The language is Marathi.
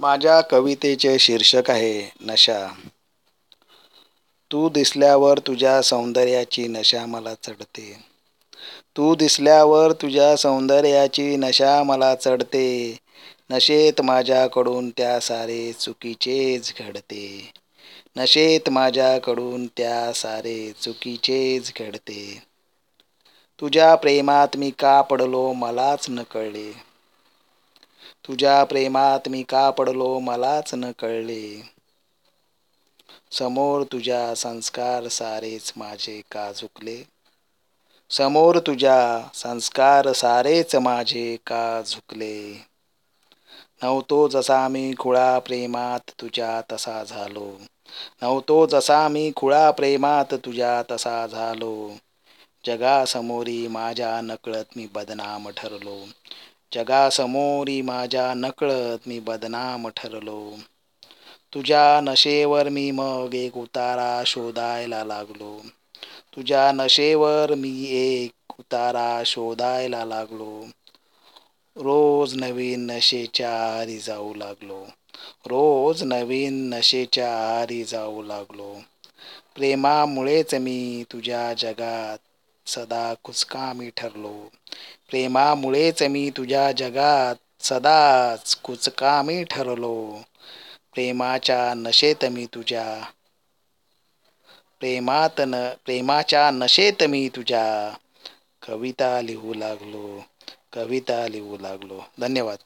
माझ्या कवितेचे शीर्षक आहे नशा. तू दिसल्यावर तुझ्या सौंदर्याची नशा मला चढते. तू दिसल्यावर तुझ्या सौंदर्याची नशा मला चढते. नशेत माझ्याकडून त्या सारे चुकीचेच घडते. नशेत माझ्याकडून त्या सारे चुकीचेच घडते. तुझ्या प्रेमात मी का पडलो मलाच न कळले. तुझ्या प्रेमात मी का पडलो मलाच न कळले. समोर तुझ्या संस्कार सारेच माझे का झुकले? समोर तुझ्या संस्कार सारेच माझे का झुकले? नव्हतो जसा मी खुळा प्रेमात तुझ्या तसा झालो. नव्हतो जसा मी खुळा प्रेमात तुझ्या तसा झालो. जगासमोरी माझ्या नकळत मी बदनाम ठरलो. जगासमोरी माझ्या नकळत मी बदनाम ठरलो. तुझ्या नशेवर मी मग एक उतारा शोधायला लागलो. तुझ्या नशेवर मी एक उतारा शोधायला लागलो. रोज नवीन नशेच्या आरी जाऊ लागलो. रोज नवीन नशेच्या आहारी जाऊ लागलो. प्रेमामुळेच मी तुझ्या जगात सदा कुचकामी ठरलो. प्रेमामुळेच मी तुझ्या जगात सदाच कुचकामी ठरलो. प्रेमाच्या नशेत मी तुझ्या प्रेमात न प्रेमाच्या नशेत मी तुझ्या. कविता लिहू लागलो कविता लिहू लागलो. धन्यवाद.